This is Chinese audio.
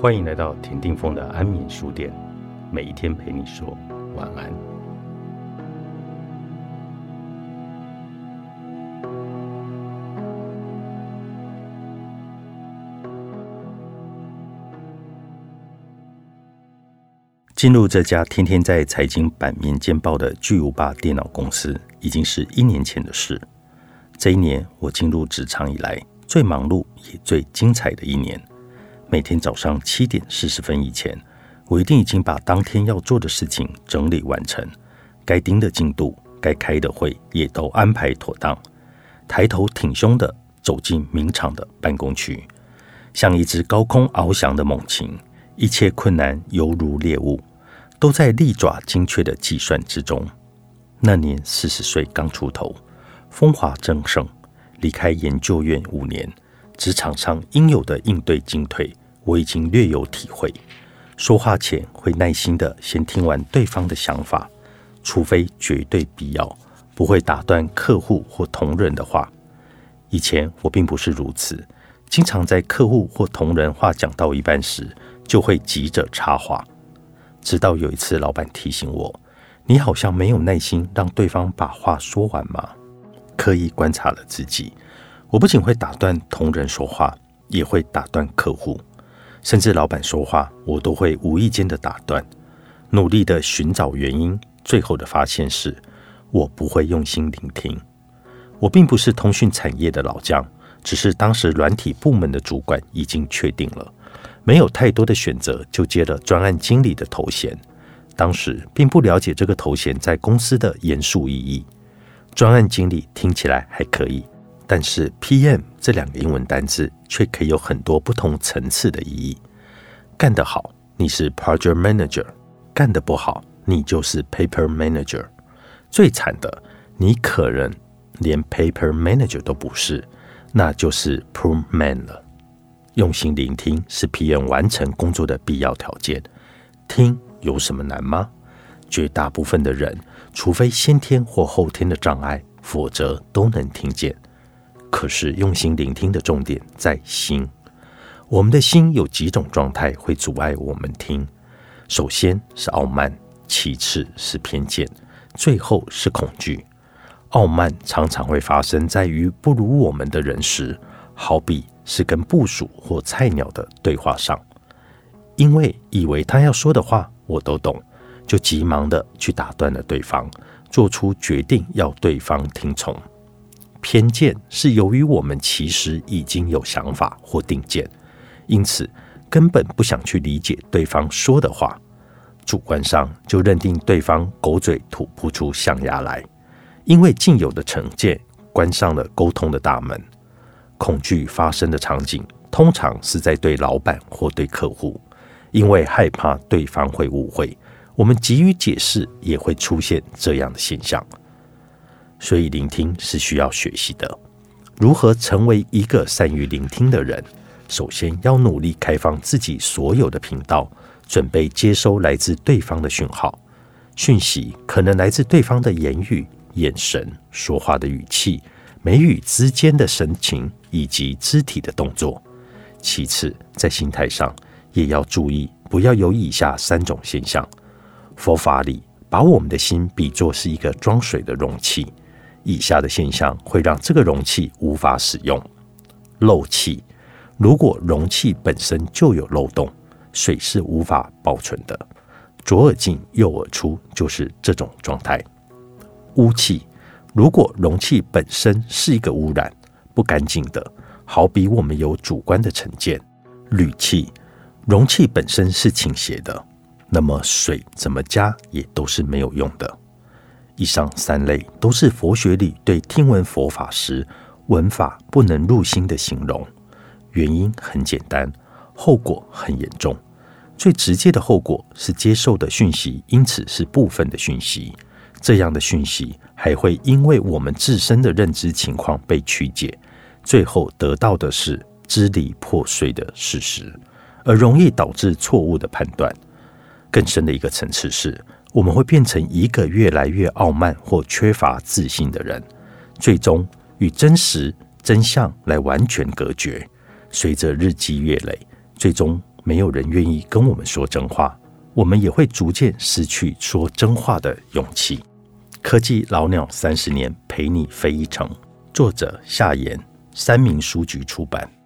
欢迎来到田定峰的安眠书店，每一天陪你说晚安。进入这家天天在财经版面见报的巨无霸电脑公司，已经是一年前的事。这一年，我进入职场以来最忙碌也最精彩的一年。每天早上七点四十分以前，我一定已经把当天要做的事情整理完成，该盯的进度、该开的会也都安排妥当。抬头挺胸的走进明场的办公区，像一只高空翱翔的猛禽，一切困难犹如猎物，都在利爪精确的计算之中。那年四十岁刚出头，风华正盛，离开研究院五年，职场上应有的应对进退。我已经略有体会，说话前会耐心的先听完对方的想法，除非绝对必要，不会打断客户或同仁的话。以前我并不是如此，经常在客户或同仁话讲到一半时，就会急着插话。直到有一次，老板提醒我：“你好像没有耐心让对方把话说完嘛。”刻意观察了自己，我不仅会打断同仁说话，也会打断客户。甚至老板说话，我都会无意间的打断，努力的寻找原因。最后的发现是，我不会用心聆听。我并不是通讯产业的老将，只是当时软体部门的主管已经确定了，没有太多的选择，就接了专案经理的头衔。当时并不了解这个头衔在公司的严肃意义。专案经理听起来还可以。但是 PM 这两个英文单字却可以有很多不同层次的意义。干得好，你是 Project Manager；干得不好，你就是 Paper Manager。最惨的，你可能连 Paper Manager 都不是，那就是 Pro Man 了。用心聆听是 PM 完成工作的必要条件。听有什么难吗？绝大部分的人，除非先天或后天的障碍，否则都能听见。可是用心聆听的重点在心。我们的心有几种状态会阻碍我们听？首先是傲慢，其次是偏见，最后是恐惧。傲慢常常会发生在于不如我们的人时，好比是跟部属或菜鸟的对话上，因为以为他要说的话我都懂，就急忙的去打断了对方，做出决定要对方听从。偏见是由于我们其实已经有想法或定见，因此根本不想去理解对方说的话，主观上就认定对方狗嘴吐不出象牙来，因为既有的成见关上了沟通的大门。恐惧发生的场景通常是在对老板或对客户，因为害怕对方会误会，我们急于解释也会出现这样的现象。所以，聆听是需要学习的。如何成为一个善于聆听的人？首先要努力开放自己所有的频道，准备接收来自对方的讯号。讯息可能来自对方的言语、眼神、说话的语气、眉宇之间的神情以及肢体的动作。其次，在心态上也要注意，不要有以下三种现象。佛法里把我们的心比作是一个装水的容器。以下的现象会让这个容器无法使用。漏气，如果容器本身就有漏洞，水是无法保存的。左耳进右耳出就是这种状态。污气，如果容器本身是一个污染、不干净的，好比我们有主观的成见。铝气，容器本身是倾斜的，那么水怎么加也都是没有用的。以上三类都是佛学里对听闻佛法时闻法不能入心的形容。原因很简单，后果很严重。最直接的后果是接受的讯息因此是部分的讯息，这样的讯息还会因为我们自身的认知情况被曲解，最后得到的是支离破碎的事实，而容易导致错误的判断。更深的一个层次是。我们会变成一个越来越傲慢或缺乏自信的人，最终与真实真相来完全隔绝。随着日积月累，最终没有人愿意跟我们说真话，我们也会逐渐失去说真话的勇气。科技老鸟三十年，陪你飞一程。作者夏言，三明书局出版。